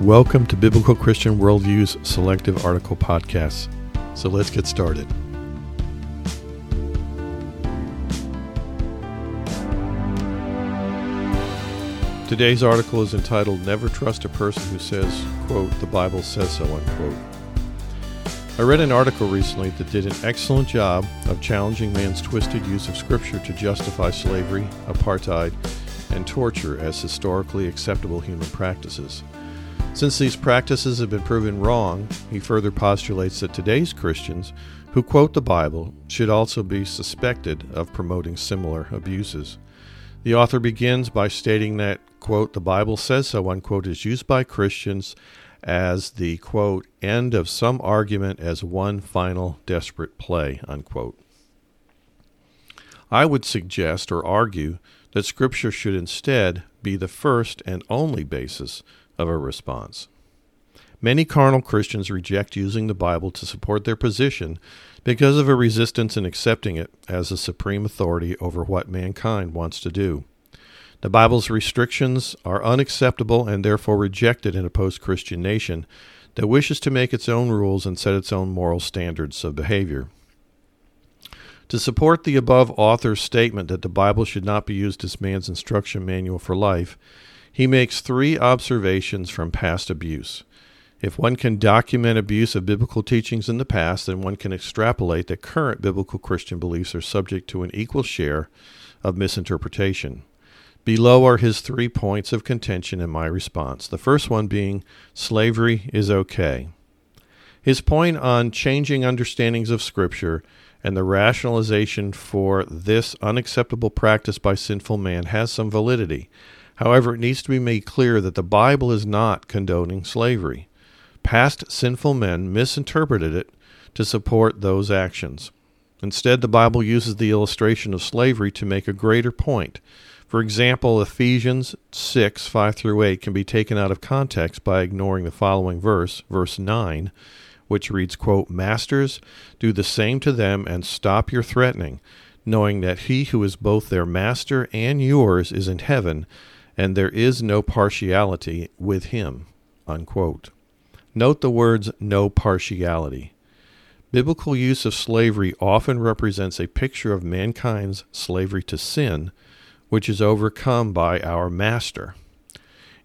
Welcome to Biblical Christian Worldview's Selective Article Podcasts. So let's get started. Today's article is entitled Never Trust a Person Who Says, quote, the Bible says so, unquote. I read an article recently that did an excellent job of challenging man's twisted use of Scripture to justify slavery, apartheid, and torture as historically acceptable human practices. Since these practices have been proven wrong, he further postulates that today's Christians who quote the Bible should also be suspected of promoting similar abuses. The author begins by stating that, quote, the Bible says so, unquote, is used by Christians as the, quote, end of some argument as one final desperate play, unquote. I would suggest or argue that Scripture should instead be the first and only basis of a response. Many carnal Christians reject using the Bible to support their position because of a resistance in accepting it as a supreme authority over what mankind wants to do. The Bible's restrictions are unacceptable and therefore rejected in a post Christian nation that wishes to make its own rules and set its own moral standards of behavior. To support the above author's statement that the Bible should not be used as man's instruction manual for life, he makes three observations from past abuse. If one can document abuse of biblical teachings in the past, then one can extrapolate that current biblical Christian beliefs are subject to an equal share of misinterpretation. Below are his three points of contention in my response. The first one being slavery is okay. His point on changing understandings of Scripture and the rationalization for this unacceptable practice by sinful man has some validity. However, it needs to be made clear that the Bible is not condoning slavery. Past sinful men misinterpreted it to support those actions. Instead, the Bible uses the illustration of slavery to make a greater point. For example, Ephesians 6 5 through 8 can be taken out of context by ignoring the following verse, verse 9, which reads, quote, Masters, do the same to them and stop your threatening, knowing that he who is both their master and yours is in heaven, and there is no partiality with him. Unquote. Note the words no partiality. Biblical use of slavery often represents a picture of mankind's slavery to sin, which is overcome by our Master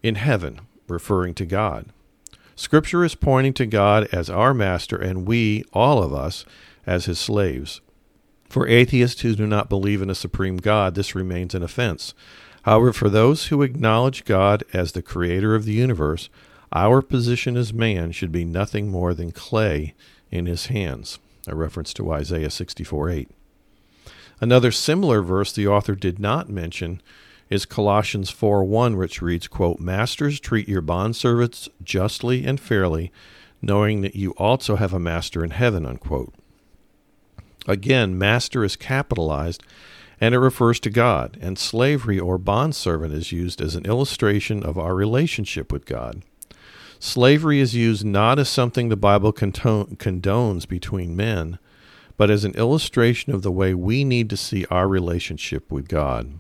in heaven, referring to God. Scripture is pointing to God as our Master, and we, all of us, as his slaves. For atheists who do not believe in a supreme God, this remains an offense. However, for those who acknowledge God as the creator of the universe, our position as man should be nothing more than clay in his hands, a reference to Isaiah 64 8. Another similar verse the author did not mention is Colossians 4 1, which reads, quote, Masters, treat your bondservants justly and fairly, knowing that you also have a master in heaven, unquote. Again, master is capitalized and it refers to God, and slavery or bondservant is used as an illustration of our relationship with God. Slavery is used not as something the Bible condones between men, but as an illustration of the way we need to see our relationship with God.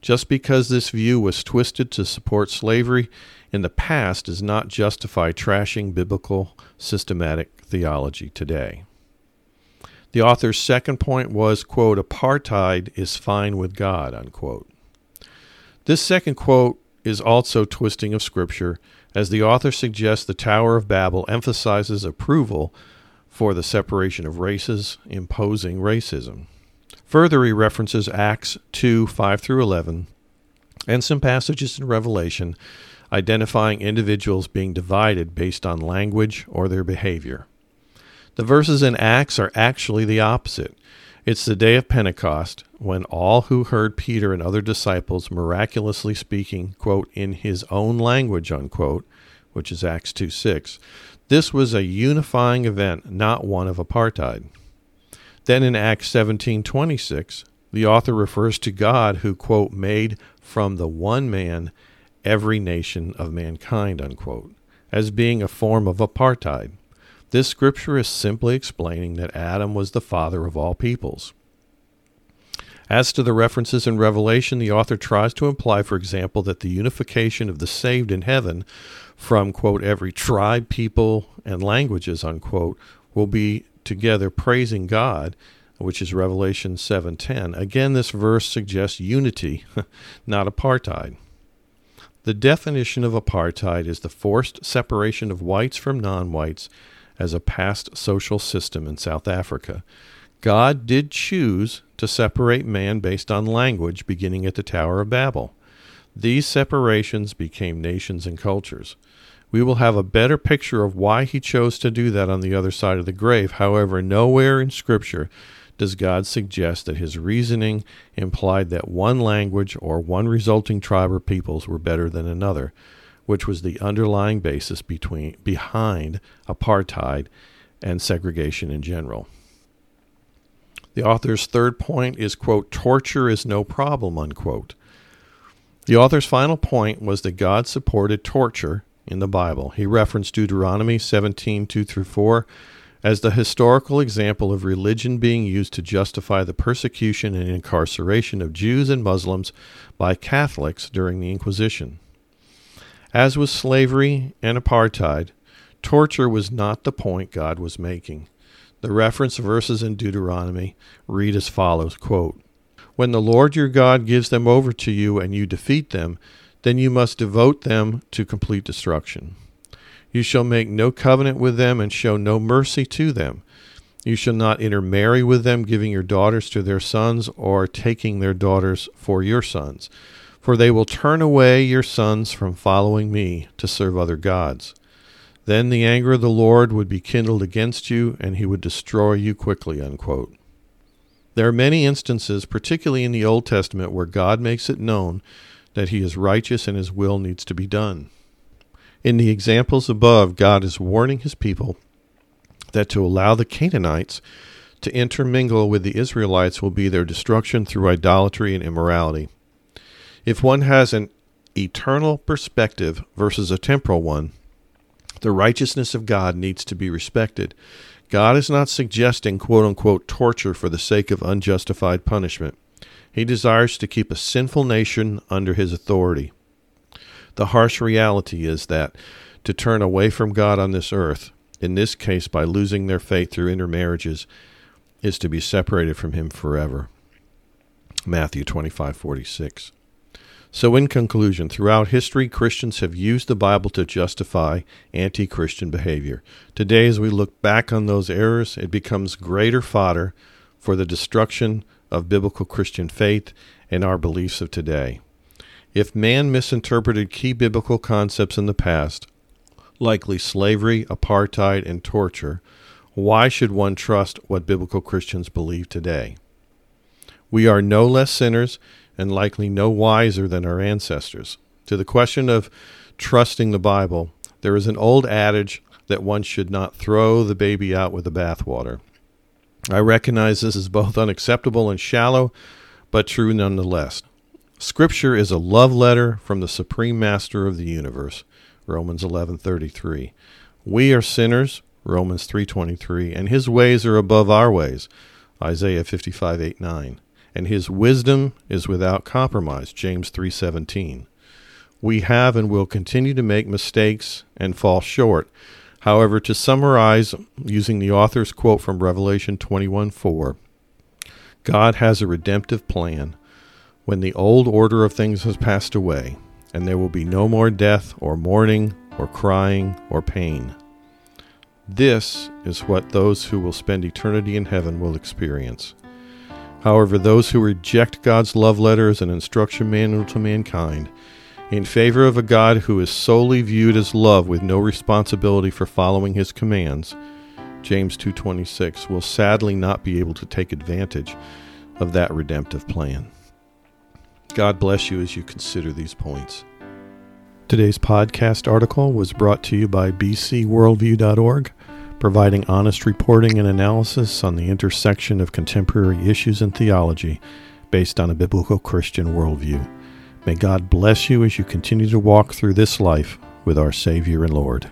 Just because this view was twisted to support slavery in the past does not justify trashing biblical systematic theology today. The author's second point was, quote, apartheid is fine with God, unquote. This second quote is also twisting of Scripture as the author suggests the Tower of Babel emphasizes approval for the separation of races, imposing racism. Further, he references Acts 2 5 through 11 and some passages in Revelation identifying individuals being divided based on language or their behavior. The verses in Acts are actually the opposite. It's the day of Pentecost when all who heard Peter and other disciples miraculously speaking, quote, in his own language, unquote, which is Acts 2 6, this was a unifying event, not one of apartheid. Then in Acts 17 26, the author refers to God who, quote, made from the one man every nation of mankind, unquote, as being a form of apartheid. This scripture is simply explaining that Adam was the father of all peoples. As to the references in Revelation, the author tries to imply, for example, that the unification of the saved in heaven from, quote, every tribe, people, and languages, unquote, will be together praising God, which is Revelation 7:10. Again, this verse suggests unity, not apartheid. The definition of apartheid is the forced separation of whites from non-whites as a past social system in South Africa. God did choose to separate man based on language beginning at the Tower of Babel. These separations became nations and cultures. We will have a better picture of why he chose to do that on the other side of the grave. However, nowhere in Scripture does God suggest that his reasoning implied that one language or one resulting tribe or peoples were better than another, which was the underlying basis between, behind apartheid and segregation in general. The author's third point is, quote, torture is no problem, unquote. The author's final point was that God supported torture in the Bible. He referenced Deuteronomy 17, 2 through 4, as the historical example of religion being used to justify the persecution and incarceration of Jews and Muslims by Catholics during the Inquisition. As with slavery and apartheid, torture was not the point God was making. The reference verses in Deuteronomy read as follows quote, When the Lord your God gives them over to you and you defeat them, then you must devote them to complete destruction. You shall make no covenant with them and show no mercy to them. You shall not intermarry with them, giving your daughters to their sons or taking their daughters for your sons. For they will turn away your sons from following me to serve other gods. Then the anger of the Lord would be kindled against you, and he would destroy you quickly. Unquote. There are many instances, particularly in the Old Testament, where God makes it known that he is righteous and his will needs to be done. In the examples above, God is warning his people that to allow the Canaanites to intermingle with the Israelites will be their destruction through idolatry and immorality. If one has an eternal perspective versus a temporal one, the righteousness of God needs to be respected. God is not suggesting quote unquote torture for the sake of unjustified punishment. He desires to keep a sinful nation under his authority. The harsh reality is that to turn away from God on this earth, in this case by losing their faith through intermarriages, is to be separated from him forever. Matthew 25:46. So in conclusion, throughout history Christians have used the Bible to justify anti-Christian behavior. Today as we look back on those errors, it becomes greater fodder for the destruction of biblical Christian faith and our beliefs of today. If man misinterpreted key biblical concepts in the past, likely slavery, apartheid, and torture, why should one trust what biblical Christians believe today? We are no less sinners and likely no wiser than our ancestors. To the question of trusting the Bible, there is an old adage that one should not throw the baby out with the bathwater. I recognize this is both unacceptable and shallow, but true nonetheless. Scripture is a love letter from the supreme master of the universe, Romans 11:33. We are sinners, Romans 3:23, and his ways are above our ways, Isaiah 55:8-9. And his wisdom is without compromise, James 3:17. We have and will continue to make mistakes and fall short, However, to summarize using the author's quote from Revelation 21 4, God has a redemptive plan when the old order of things has passed away, and there will be no more death or mourning or crying or pain. This is what those who will spend eternity in heaven will experience. However, those who reject God's love letter as an instruction manual to mankind in favor of a God who is solely viewed as love with no responsibility for following his commands, James 2:26 will sadly not be able to take advantage of that redemptive plan. God bless you as you consider these points. Today's podcast article was brought to you by bcworldview.org, providing honest reporting and analysis on the intersection of contemporary issues and theology based on a biblical Christian worldview. May God bless you as you continue to walk through this life with our Savior and Lord.